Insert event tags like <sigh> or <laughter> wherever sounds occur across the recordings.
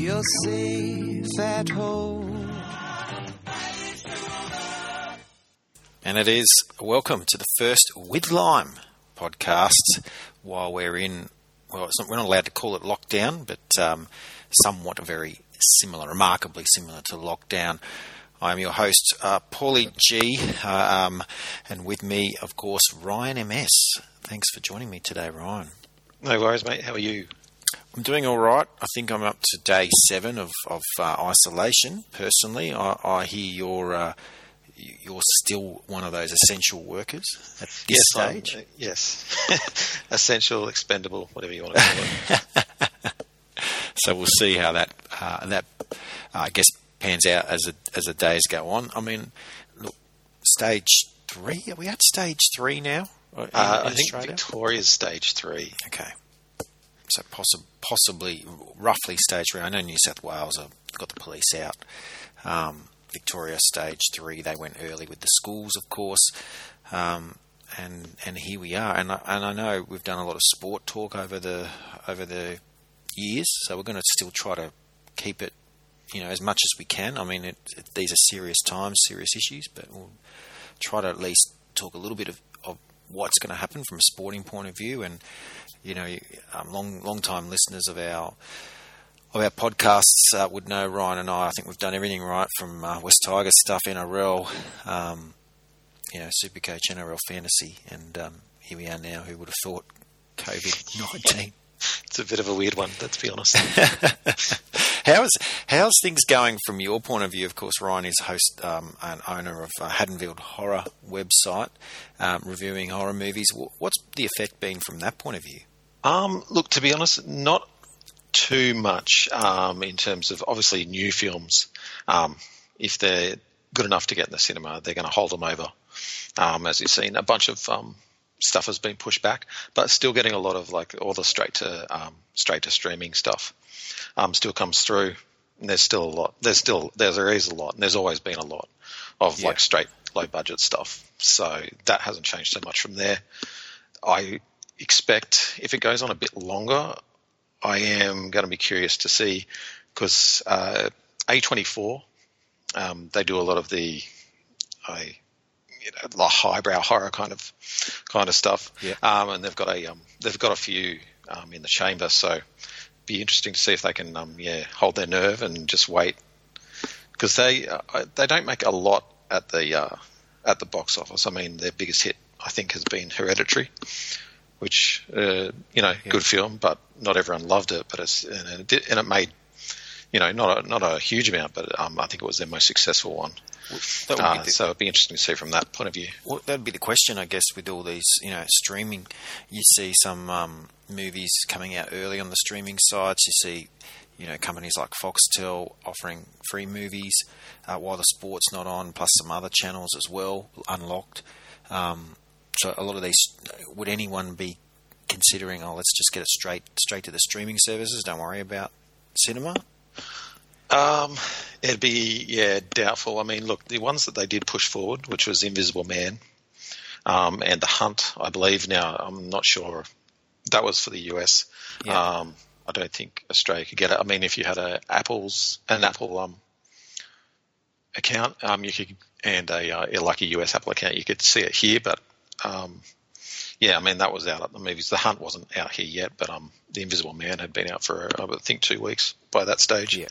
You're safe at home. And it is welcome to the first With Lime podcast while we're in, well, it's not, we're not allowed to call it lockdown, but um, somewhat very similar, remarkably similar to lockdown. I'm your host, uh, Paulie G, uh, um, and with me, of course, Ryan MS. Thanks for joining me today, Ryan. No worries, mate. How are you? I'm doing all right. I think I'm up to day seven of, of uh, isolation. Personally, I, I hear you're uh, you're still one of those essential workers at this yes, stage. Uh, yes, <laughs> essential, expendable, whatever you want to call it. <laughs> So we'll see how that uh, that uh, I guess pans out as a, as the days go on. I mean, look, stage three. Are we at stage three now? uh, I think Victoria's stage three. Okay. So possi- possibly, roughly stage three. I know New South Wales have got the police out. Um, Victoria stage three. They went early with the schools, of course. Um, and and here we are. And I, and I know we've done a lot of sport talk over the over the years. So we're going to still try to keep it, you know, as much as we can. I mean, it, it, these are serious times, serious issues, but we'll try to at least talk a little bit of, of what's going to happen from a sporting point of view. And you know, um, long long time listeners of our of our podcasts uh, would know Ryan and I. I think we've done everything right from uh, West Tigers stuff, NRL, um, you know, Supercoach, NRL fantasy, and um, here we are now. Who would have thought COVID nineteen? <laughs> It's a bit of a weird one, let's be honest. <laughs> how's how's things going from your point of view? Of course, Ryan is host um, and owner of uh, Haddonfield Horror website, um, reviewing horror movies. What's the effect been from that point of view? um, look, to be honest, not too much um, in terms of obviously new films. Um, if they're good enough to get in the cinema, they're going to hold them over. Um, as you've seen, a bunch of stuff has been pushed back, but still getting a lot of like all the straight to um, straight to streaming stuff um, still comes through. And there's still a lot. There's still there's there is a lot, and there's always been a lot of Yeah. like straight low budget stuff. So that hasn't changed so much from there. I expect if it goes on a bit longer, I am going to be curious to see because uh, A24 um, they do a lot of the I you know the highbrow horror kind of kind of stuff. Yeah. Um, and they've got a um, they've got a few um, in the chamber, so be interesting to see if they can um, yeah hold their nerve and just wait because they uh, they don't make a lot at the uh, at the box office. I mean, their biggest hit I think has been Hereditary, which uh, you know good film, but not everyone loved it. But it's and it, did, and it made you know not a, not a huge amount, but um, I think it was their most successful one. That would Uh, be the- so it'd be interesting to see from that point of view. Well, that'd be the question, I guess, with all these, you know, streaming. You see some um, movies coming out early on the streaming sites. You see, you know, companies like Foxtel offering free movies uh, while the sport's not on, plus some other channels as well, unlocked. Um, so a lot of these, would anyone be considering, oh, let's just get it straight straight to the streaming services? Don't worry about cinema. Um, it'd be yeah doubtful. I mean, look, the ones that they did push forward, which was Invisible Man, um, and The Hunt, I believe. Now, I'm not sure. That was for the US. Yeah. Um, I don't think Australia could get it. I mean, if you had a Apple's an Apple um account, um, you could and a uh, like a US Apple account, you could see it here. But um, yeah, I mean that was out at the movies. The Hunt wasn't out here yet, but um, The Invisible Man had been out for I think two weeks by that stage. Yeah.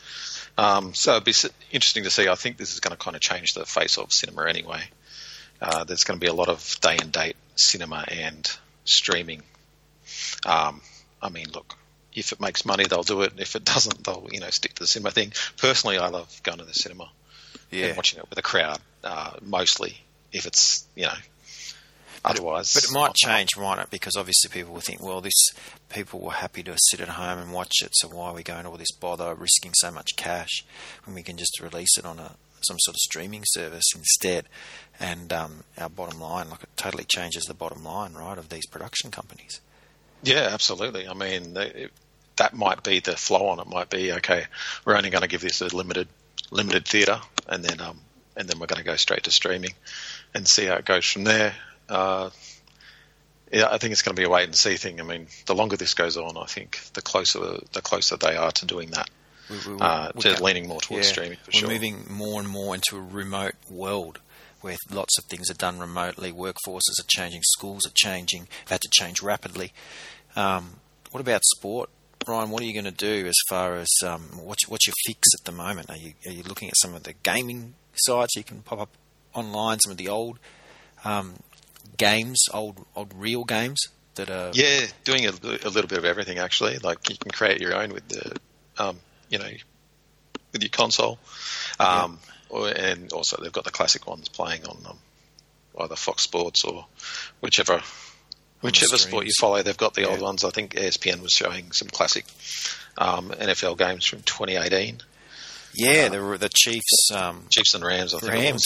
Um, so it'd be interesting to see. I think this is going to kind of change the face of cinema anyway. Uh, there's going to be a lot of day and date cinema and streaming. Um, I mean, look, if it makes money, they'll do it. If it doesn't, they'll you know stick to the cinema thing. Personally, I love going to the cinema and watching it with a crowd, uh, mostly. If it's you know, otherwise, But it might change, might it? Because obviously people will think, well, this people were happy to sit at home and watch it, so why are we going to all this bother, risking so much cash when we can just release it on a some sort of streaming service instead? And um, our bottom line, like it totally changes the bottom line, right, of these production companies. Yeah, absolutely. I mean, they, it, that might be the flow on. It might be okay. We're only going to give this a limited limited theatre, and then um, and then we're going to go straight to streaming, and see how it goes from there. Uh, yeah, I think it's going to be a wait and see thing. I mean, the longer this goes on, I think the closer the closer they are to doing that. We, we, uh, we're to leaning more towards yeah, streaming for sure. we're sure. moving more and more into a remote world where lots of things are done remotely. Workforces are changing, schools are changing, They've had to change rapidly. Um, what about sport, Ryan? What are you going to do as far as um, what's, what's your fix at the moment? Are you are you looking at some of the gaming sites you can pop up online? Some of the old um, games, old old real games that are Yeah, doing a, a little bit of everything actually. Like you can create your own with the, um, you know, with your console, um, or, and also they've got the classic ones playing on um, either Fox Sports or whichever whichever sport you follow. They've got the old ones. I think ESPN was showing some classic um, NFL games from 2018. yeah the the Chiefs um, Chiefs and Rams, I think. Rams.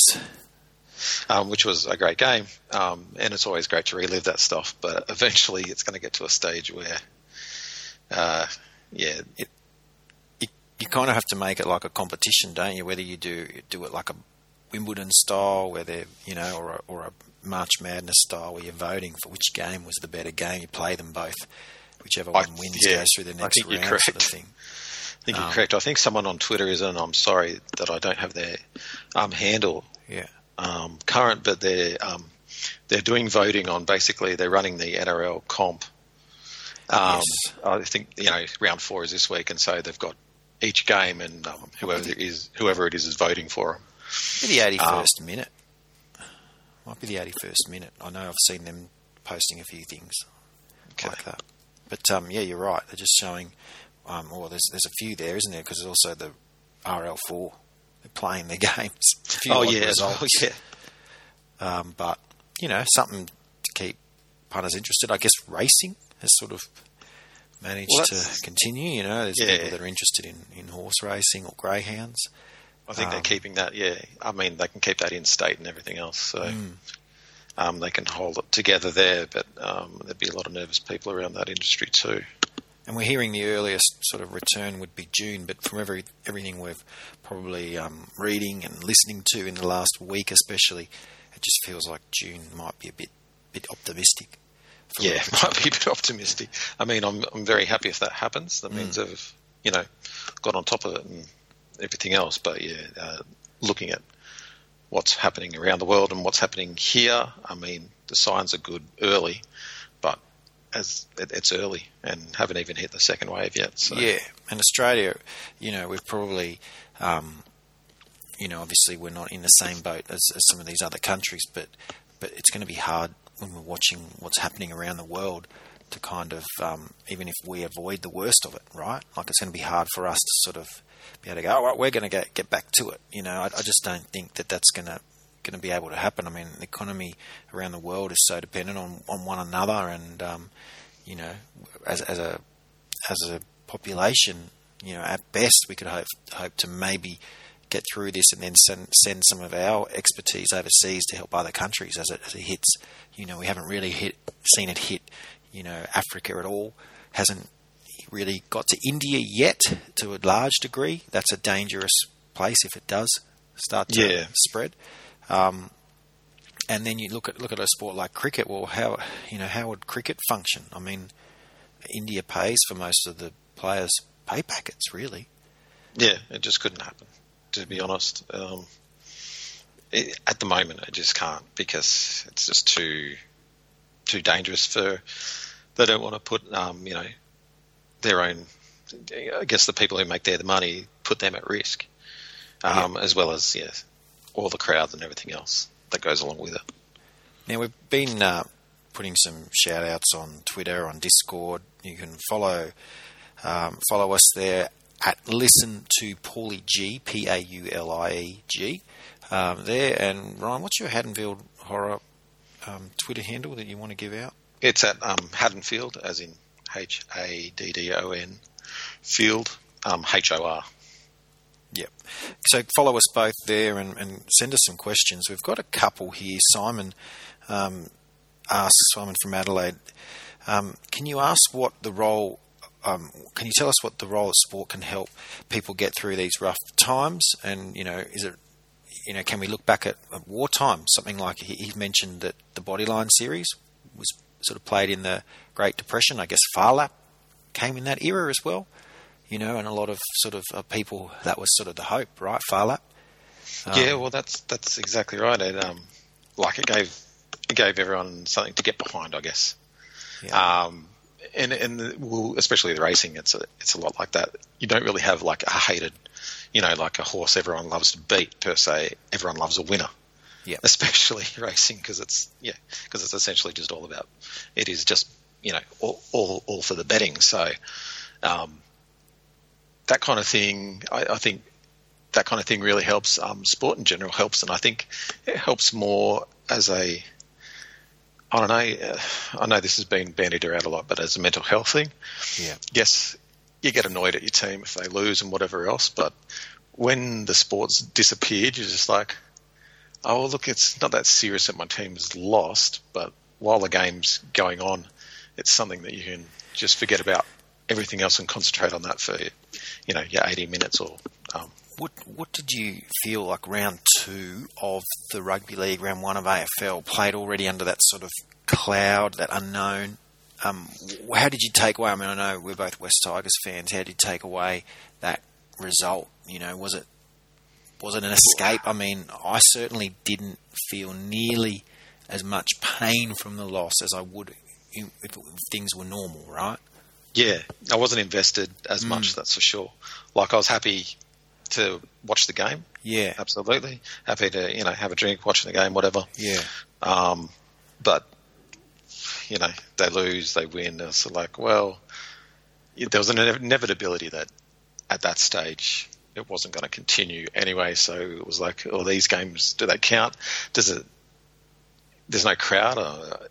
Um, which was a great game. Um, and it's always great to relive that stuff. But eventually, it's going to get to a stage where, uh, yeah, you, you kind of have to make it like a competition, don't you? Whether you do do it like a Wimbledon style, where they you know, or a, or a March Madness style, where you're voting for which game was the better game. You play them both, whichever I- one wins yeah, goes through the I next round, sort of thing. I think Um, you're correct. I think someone on Twitter is, and I'm sorry that I don't have their um, handle Yeah, um, current, but they're um, they're doing voting on basically they're running the NRL comp. Um, Yes. I think you know round four is this week, and so they've got each game, and um, whoever it is whoever it is is voting for them. Maybe the eighty Um, minute. Might be the eighty first minute. I know I've seen them posting a few things Okay. like that. But um, yeah, you're right. They're just showing. Um, or there's there's a few there, isn't there? Because there's also the RL4. They're playing their <laughs> games. A few Oh yeah, as well, yeah. Um, but you know, something to keep punters interested. I guess racing has sort of managed Well, to continue. You know, there's Yeah. people that are interested in, in horse racing or greyhounds. I think they're Um, keeping that. Yeah, I mean they can keep that in state and everything else, so Mm. um, they can hold it together there. But um, there'd be a lot of nervous people around that industry too. And we're hearing the earliest sort of return would be June, but from every everything we've probably um, reading and listening to in the last week, especially, it just feels like June might be a bit bit optimistic. Yeah, <laughs> might be a bit optimistic. I mean, I'm I'm very happy if that happens. That means they've you know got on top of it and everything else. But yeah, uh, looking at what's happening around the world and what's happening here, I mean, the signs are good early, but as it, it's early and haven't even hit the second wave yet. So Yeah, and Australia, you know, we've probably, um, you know, obviously we're not in the same boat as, as some of these other countries, but but it's going to be hard when we're watching what's happening around the world to kind of, um, even if we avoid the worst of it, right? Like it's going to be hard for us to sort of be able to go, right, we're going to get get back to it. You know, I, I just don't think that that's going to going to be able to happen. I mean, the economy around the world is so dependent on, on one another, and um, you know, as as a as a population, you know, at best we could hope hope to maybe get through this and then send send some of our expertise overseas to help other countries as it, as it hits. You know, we haven't really hit seen it hit, you know, Africa at all. Hasn't really got to India yet to a large degree. That's a dangerous place if it does start to Yeah. spread. Um, and then you look at look at a sport like cricket. Well, how you know how would cricket function? I mean, India pays for most of the players' pay packets, really. Yeah, it just couldn't happen, to be honest. Um, it, at the moment, it just can't because it's just too too dangerous for. They don't want to put, um, you know, their own. I guess the people who make their the money put them at risk, um, as well as yeah, all the crowds and everything else that goes along with it. Now we've been uh, putting some shout outs on Twitter, on Discord. You can follow um, follow us there at listen to Paulie G P A U L I E G um, there. And Ryan, what's your Haddonfield horror um, Twitter handle that you want to give out? It's at um, Haddonfield, as in H A D D O N, Field, um, H O R. Yep. So follow us both there and, and send us some questions. We've got a couple here. Simon um, asks, Simon from Adelaide, um, can you ask what the role, um, can you tell us what the role of sport can help people get through these rough times? And, you know, is it, you know, can we look back at, at wartime? Something like he, he mentioned that the Bodyline series was sort of played in the Great Depression. I guess Phar Lap came in that era as well. You know, and a lot of sort of uh, people that was sort of the hope, right? Phar Lap. Um, yeah, well, that's that's exactly right. It um, like it gave it gave everyone something to get behind, I guess. Yeah. Um, and and the, well, especially the racing, it's a it's a lot like that. You don't really have like a hated, you know, like a horse everyone loves to beat per se. Everyone loves a winner. Yeah. <laughs> Especially <laughs> racing because it's yeah because it's essentially just all about it is just you know all all, all for the betting. So um, that kind of thing, I, I think that kind of thing really helps. Um, sport in general helps, and I think it helps more as a I don't know. Uh, I know this has been bandied around a lot, but as a mental health thing, Yeah. yes, you get annoyed at your team if they lose and whatever else, but when the sports disappeared, you're just like, oh, well, look, it's not that serious that my team's lost, but while the game's going on, it's something that you can just forget about everything else and concentrate on that for, you know, your 80 minutes or, um, What what did you feel like round two of the rugby league, round one of AFL, played already under that sort of cloud, that unknown? Um, how did you take away? I mean, I know we're both West Tigers fans. How did you take away that result? You know, was it was it an escape? I mean, I certainly didn't feel nearly as much pain from the loss as I would if, if things were normal, right? Yeah, I wasn't invested as much, that's for sure. Like I was happy to watch the game, Yeah, absolutely. Happy to, you know, have a drink, watching the game, whatever. yeah, Um, but, you know, they lose, they win. It's like, well, there was an inevitability that at that stage it wasn't going to continue anyway. So it was like, oh, these games, do they count? Does it, there's no crowd? Or,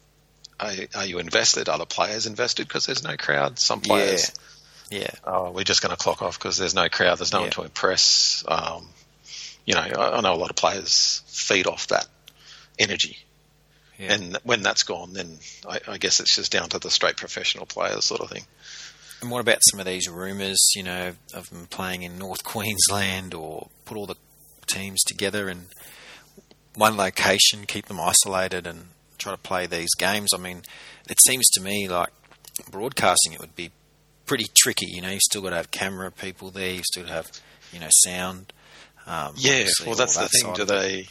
are, are you invested? Are the players invested because there's no crowd? Some players yeah. oh, we're just going to clock off because there's no crowd, there's no Yeah. one to impress. Um, you know, I, I know a lot of players feed off that energy, Yeah. and when that's gone, then I, I guess it's just down to the straight professional players sort of thing. And what about some of these rumours, you know, of them playing in North <laughs> Queensland or put all the teams together in one location, keep them isolated and try to play these games? I mean, it seems to me like broadcasting it would be pretty tricky. You know, you've still got to have camera people there, you've still got to have, you know, sound. Um, Yeah, well, that's all the thing. Do they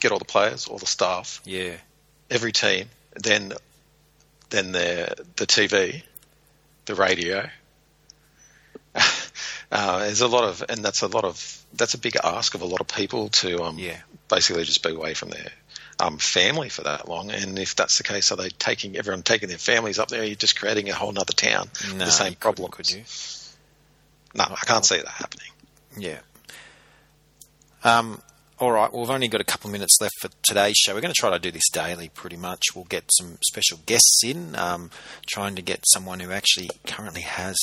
get all the players, all the staff, Yeah, every team, then then the the TV, the radio? <laughs> Uh, there's a lot of, and that's a lot of, that's a big ask of a lot of people to um, Yeah. basically just be away from their um, family for that long. And if that's the case, are they taking everyone taking their families up there? You're just creating a whole other town. no, the same problem. could you? No, I can't see that happening. Yeah. Um, all right. Well, we've only got a couple of minutes left for today's show. We're going to try to do this daily, pretty much. We'll get some special guests in, um, trying to get someone who actually currently has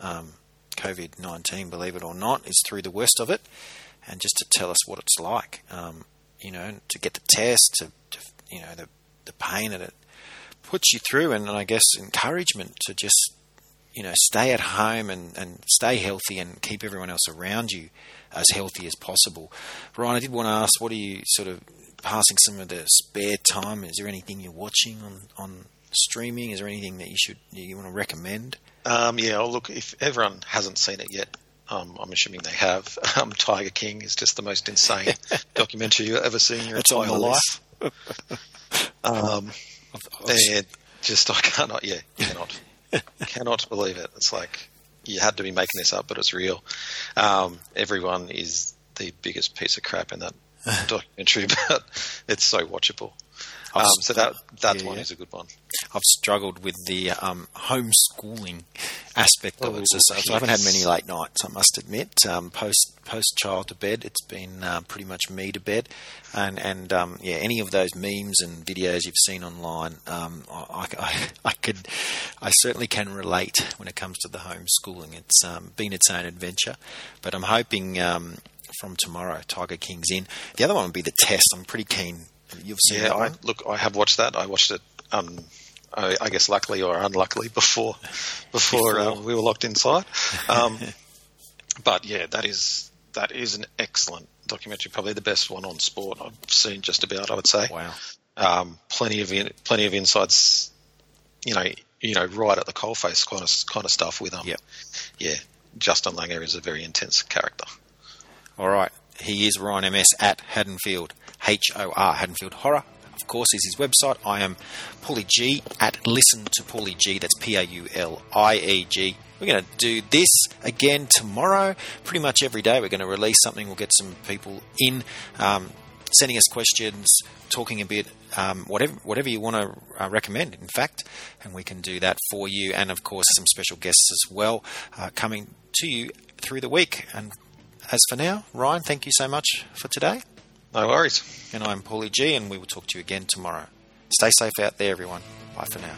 um, COVID nineteen, believe it or not, is through the worst of it, and just to tell us what it's like. Um, you know, to get the test, to, to you know the the pain that it puts you through, and, and I guess encouragement to just you know, stay at home and, and stay healthy and keep everyone else around you as healthy as possible. Ryan, I did want to ask, what are you sort of passing some of the spare time? Is there anything you're watching on, on streaming? Is there anything that you should you want to recommend? Um, yeah, look, if everyone hasn't seen it yet, um, I'm assuming they have. <laughs> Um, Tiger King is just the most insane <laughs> documentary you've ever seen in your It's entire life. <laughs> Um, and just I cannot, yeah, cannot, cannot believe it. It's like you had to be making this up, but it's real. Um, everyone is the biggest piece of crap in that documentary, but it's so watchable. Um, so that that yeah, one yeah. is a good one. I've struggled with the um, homeschooling aspect of it. So, so I haven't had many late nights, I must admit. Um, post post child to bed, it's been uh, pretty much me to bed, and and um, yeah, any of those memes and videos you've seen online, um, I, I, <laughs> I could, I certainly can relate when it comes to the homeschooling. It's um, been its own adventure, but I'm hoping. Um, from tomorrow, Tiger King's in. The other one would be the test. I'm pretty keen. You've seen Yeah, that I, look, I have watched that. I watched it. Um, I, I guess luckily or unluckily <laughs> before before, Before. Uh, we were locked inside. Um, <laughs> but yeah, that is that is an excellent documentary. Probably the best one on sport I've seen. Just about, I would say. Wow. Um, plenty of in, plenty of insights. You know, you know, right at the coalface kind of kind of stuff with. Yep. Yeah, Justin Langer is a very intense character. All right. He is Ryan MS at Haddonfield, H O R, Haddonfield Horror. Of course, is his website. I am Paulie G at Listen to Paulie G. That's P A U L I E G. We're going to do this again tomorrow. Pretty much every day, we're going to release something. We'll get some people in, um, sending us questions, talking a bit, um, whatever whatever you want to uh, recommend. In fact, and we can do that for you. And of course, some special guests as well uh, coming to you through the week. And as for now, Ryan, thank you so much for today. No worries. And I'm Paulie G, and we will talk to you again tomorrow. Stay safe out there, everyone. Bye for now.